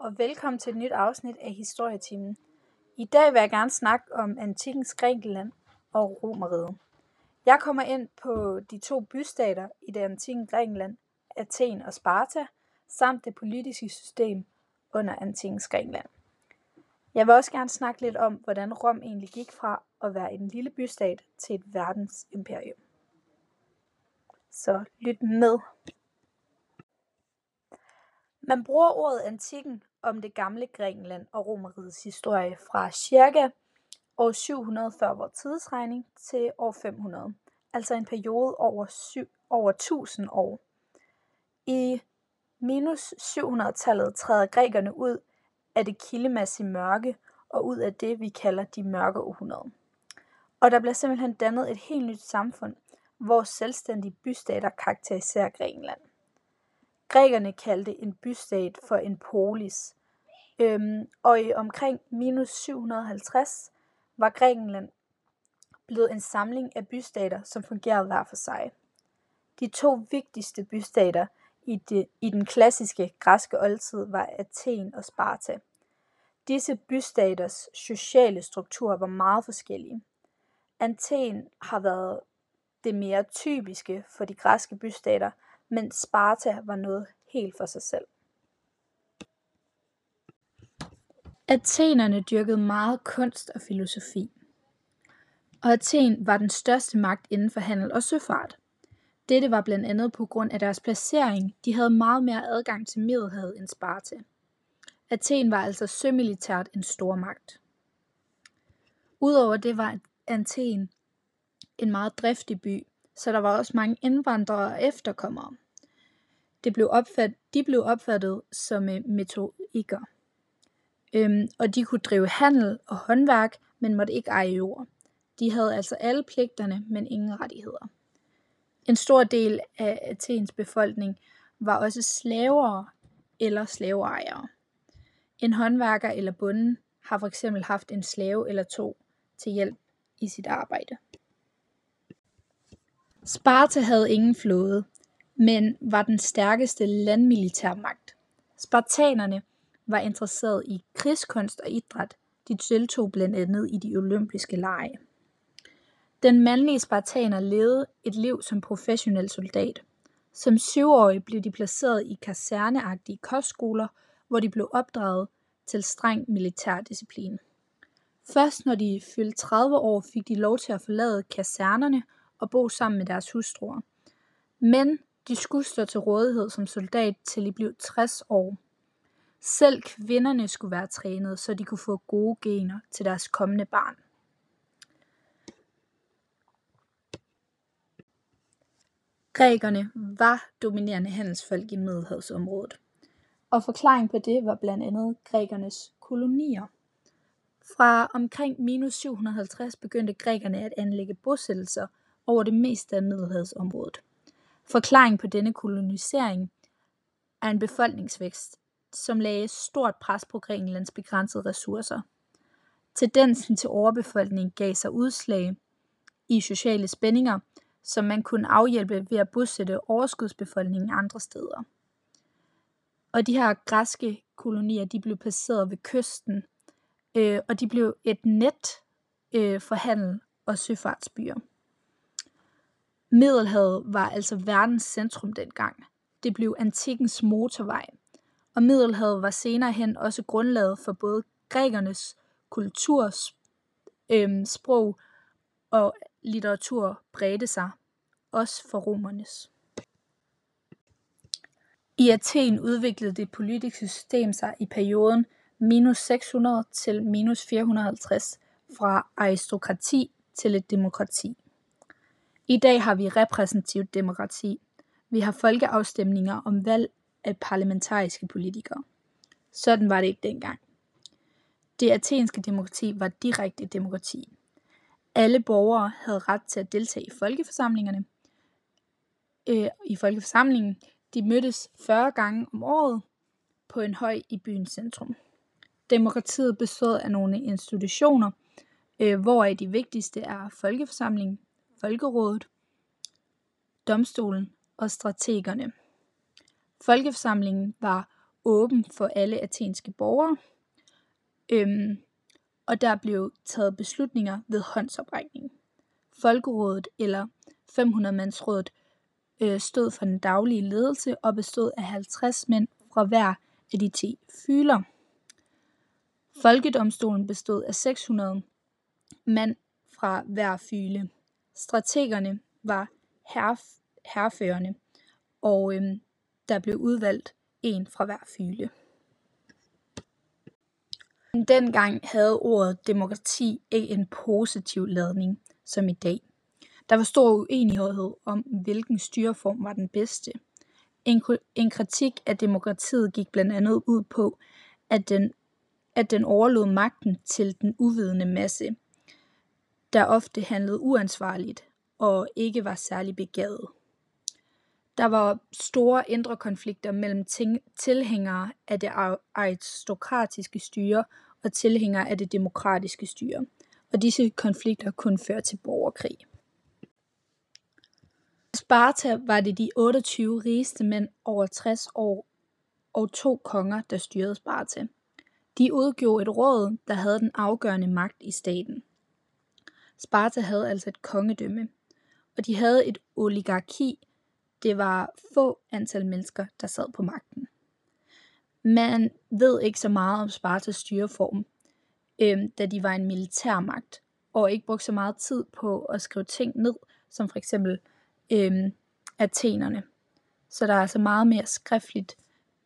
og velkommen til et nyt afsnit af Historietimen. I dag vil jeg gerne snakke om antikkens Grækenland og Romeriet. Jeg kommer ind på de to bystater i det antikke Grækenland, Athen og Sparta, samt det politiske system under antikkens Grækenland. Jeg vil også gerne snakke lidt om, hvordan Rom egentlig gik fra at være en lille bystat til et verdensimperium. Så lyt med. Man bruger ordet antikken om det gamle Grækenland og Romerrigets historie fra cirka år 700 før vores tidsregning til år 500, altså en periode over, syv, over 1000 år. I minus 700-tallet træder grækerne ud af det kildemæssige mørke og ud af det, vi kalder de mørke århundreder. Og der bliver simpelthen dannet et helt nyt samfund, hvor selvstændige bystater karakteriserer Grækenland. Grækerne kaldte en bystat for en polis, øhm, og i omkring minus 750 var Grækenland blevet en samling af bystater, som fungerede hver for sig. De to vigtigste bystater i, de, i den klassiske græske oldtid var Athen og Sparta. Disse bystaters sociale strukturer var meget forskellige. Athen har været det mere typiske for de græske bystater, mens Sparta var noget helt for sig selv. Athenerne dyrkede meget kunst og filosofi, og Athen var den største magt inden for handel og søfart. Dette var blandt andet på grund af deres placering. De havde meget mere adgang til Middelhavet end Sparta. Athen var altså sømilitært en stor magt. Udover det var Athen en meget driftig by, så der var også mange indvandrere og efterkommere. Det blev opfat, de blev opfattet som øh, metodikker, øhm, og de kunne drive handel og håndværk, men måtte ikke eje jord. De havde altså alle pligterne, men ingen rettigheder. En stor del af Athens befolkning var også slaver eller slaveejere. En håndværker eller bonde har for eksempel haft en slave eller to til hjælp i sit arbejde. Sparta havde ingen flåde, men var den stærkeste landmilitærmagt. Spartanerne var interesseret i krigskunst og idræt. De deltog blandt andet i de olympiske lege. Den mandlige spartaner levede et liv som professionel soldat. Som syvårig blev de placeret i kaserneagtige kostskoler, hvor de blev opdraget til streng militær disciplin. Først når de fyldte 30 år, fik de lov til at forlade kasernerne og bo sammen med deres hustruer. Men de skulle stå til rådighed som soldat til de blev 60 år. Selv kvinderne skulle være trænet, så de kunne få gode gener til deres kommende barn. Grækerne var dominerende handelsfolk i Middelhavsområdet, og forklaring på det var blandt andet grækernes kolonier. Fra omkring minus 750 begyndte grækerne at anlægge bosættelser over det meste af Middelhavsområdet. Forklaring på denne kolonisering er en befolkningsvækst, som lagde stort pres på Grækenlands begrænsede ressourcer. Tendensen til overbefolkning gav sig udslag i sociale spændinger, som man kunne afhjælpe ved at bosætte overskudsbefolkningen andre steder. Og de her græske kolonier, de blev placeret ved kysten, øh, og de blev et net øh, for handel og søfartsbyer. Middelhavet var altså verdens centrum dengang. Det blev antikkens motorvej, og Middelhavet var senere hen også grundlaget for både grækernes kultur, øh, sprog og litteratur bredte sig, også for romernes. I Athen udviklede det politiske system sig i perioden minus 600 til minus 450 fra aristokrati til et demokrati. I dag har vi repræsentativt demokrati. Vi har folkeafstemninger om valg af parlamentariske politikere. Sådan var det ikke dengang. Det athenske demokrati var direkte demokrati. Alle borgere havde ret til at deltage i folkeforsamlingerne. Øh, I folkeforsamlingen de mødtes 40 gange om året på en høj i byens centrum. Demokratiet bestod af nogle institutioner, øh, hvoraf de vigtigste er folkeforsamlingen, Folkerådet, Domstolen og Strategerne. Folkeforsamlingen var åben for alle athenske borgere, øhm, og der blev taget beslutninger ved håndsoprækning. Folkerådet eller 500-mandsrådet øh, stod for den daglige ledelse og bestod af 50 mænd fra hver af de 10 fylder. Folkedomstolen bestod af 600 mand fra hver fyle. Strategerne var herf- herførende, og øhm, der blev udvalgt en fra hver fyle. Dengang havde ordet demokrati ikke en positiv ladning som i dag. Der var stor uenighed om, hvilken styreform var den bedste. En, en kritik af demokratiet gik blandt andet ud på, at den, at den overlod magten til den uvidende masse, der ofte handlede uansvarligt og ikke var særlig begavet. Der var store indre konflikter mellem tilhængere af det aristokratiske styre og tilhængere af det demokratiske styre, og disse konflikter kunne føre til borgerkrig. Sparta var det de 28 rigeste mænd over 60 år og to konger, der styrede Sparta. De udgjorde et råd, der havde den afgørende magt i staten. Sparta havde altså et kongedømme, og de havde et oligarki. Det var få antal mennesker, der sad på magten. Man ved ikke så meget om Spartas styreform, øhm, da de var en militærmagt, og ikke brugte så meget tid på at skrive ting ned, som for eksempel øhm, Athenerne. Så der er altså meget mere skriftligt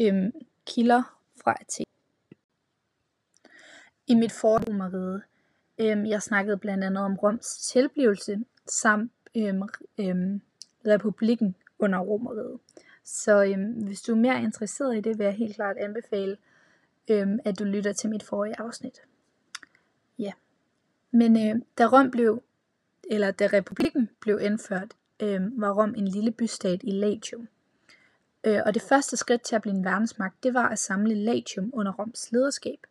øhm, kilder fra Athen. I mit fordomeriet, øh, jeg snakkede blandt andet om Roms tilblivelse samt øhm, øhm, republikken under Romeriet. Så øhm, hvis du er mere interesseret i det, vil jeg helt klart anbefale, øhm, at du lytter til mit forrige afsnit. Ja. Men øh, da Rom blev, eller da republikken blev indført, øh, var Rom en lille bystat i Latium. Øh, og det første skridt til at blive en verdensmagt, det var at samle Latium under Roms lederskab.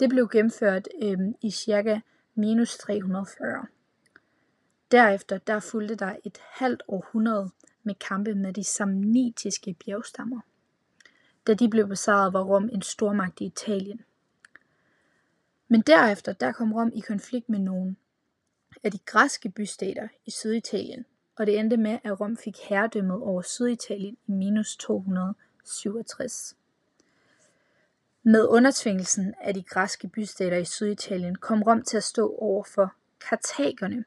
Det blev gennemført øh, i cirka minus 340. Derefter der fulgte der et halvt århundrede med kampe med de samnitiske bjergstammer. Da de blev besejret, var Rom en stormagt i Italien. Men derefter der kom Rom i konflikt med nogle af de græske bystater i Syditalien, og det endte med, at Rom fik herredømmet over Syditalien i minus 267. Med undertvingelsen af de græske bystater i Syditalien kom Rom til at stå over for kartagerne,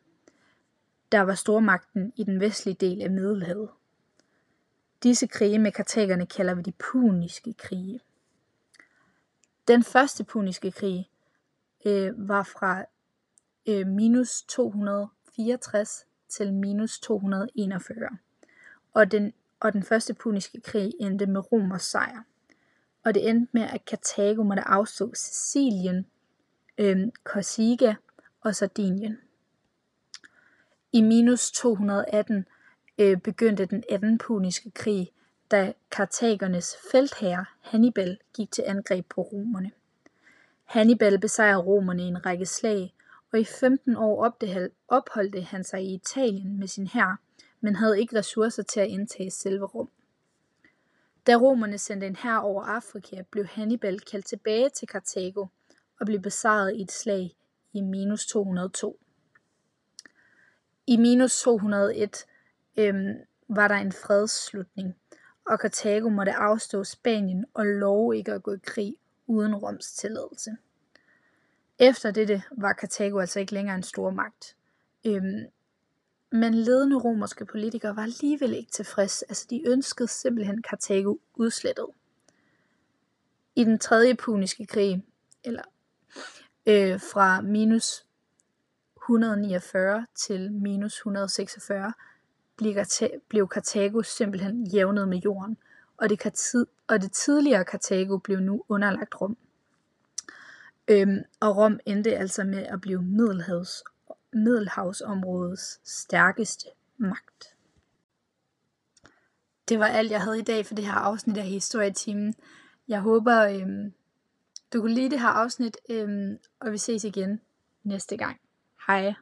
der var stormagten i den vestlige del af Middelhavet. Disse krige med kartagerne kalder vi de puniske krige. Den første puniske krig øh, var fra øh, minus 264 til minus 241, og den, og den første puniske krig endte med Romers sejr. Og det endte med, at Karthago måtte afstå Sicilien, øh, Corsica og Sardinien. I minus 218 øh, begyndte den anden puniske krig, da kartagernes feltherre Hannibal gik til angreb på romerne. Hannibal besejrede romerne i en række slag, og i 15 år opholdte han sig i Italien med sin hær, men havde ikke ressourcer til at indtage selve Rom. Da romerne sendte en hær over Afrika, blev Hannibal kaldt tilbage til Karthago og blev besejret i et slag i minus 202. I minus 201 øhm, var der en fredsslutning, og Karthago måtte afstå Spanien og love ikke at gå i krig uden Roms tilladelse. Efter dette var Karthago altså ikke længere en stor magt. Øhm, men ledende romerske politikere var alligevel ikke tilfreds, altså de ønskede simpelthen Karthago udslettet. I den tredje puniske krig, eller øh, fra minus 149 til minus 146 blev Karthago simpelthen jævnet med jorden, og det, og det tidligere Karthago blev nu underlagt Rom. Øhm, og Rom endte altså med at blive Middelhavs, Middelhavsområdets stærkeste magt. Det var alt, jeg havde i dag for det her afsnit af Historietimen. Jeg håber, øhm, du kunne lide det her afsnit, øhm, og vi ses igen næste gang. Hej.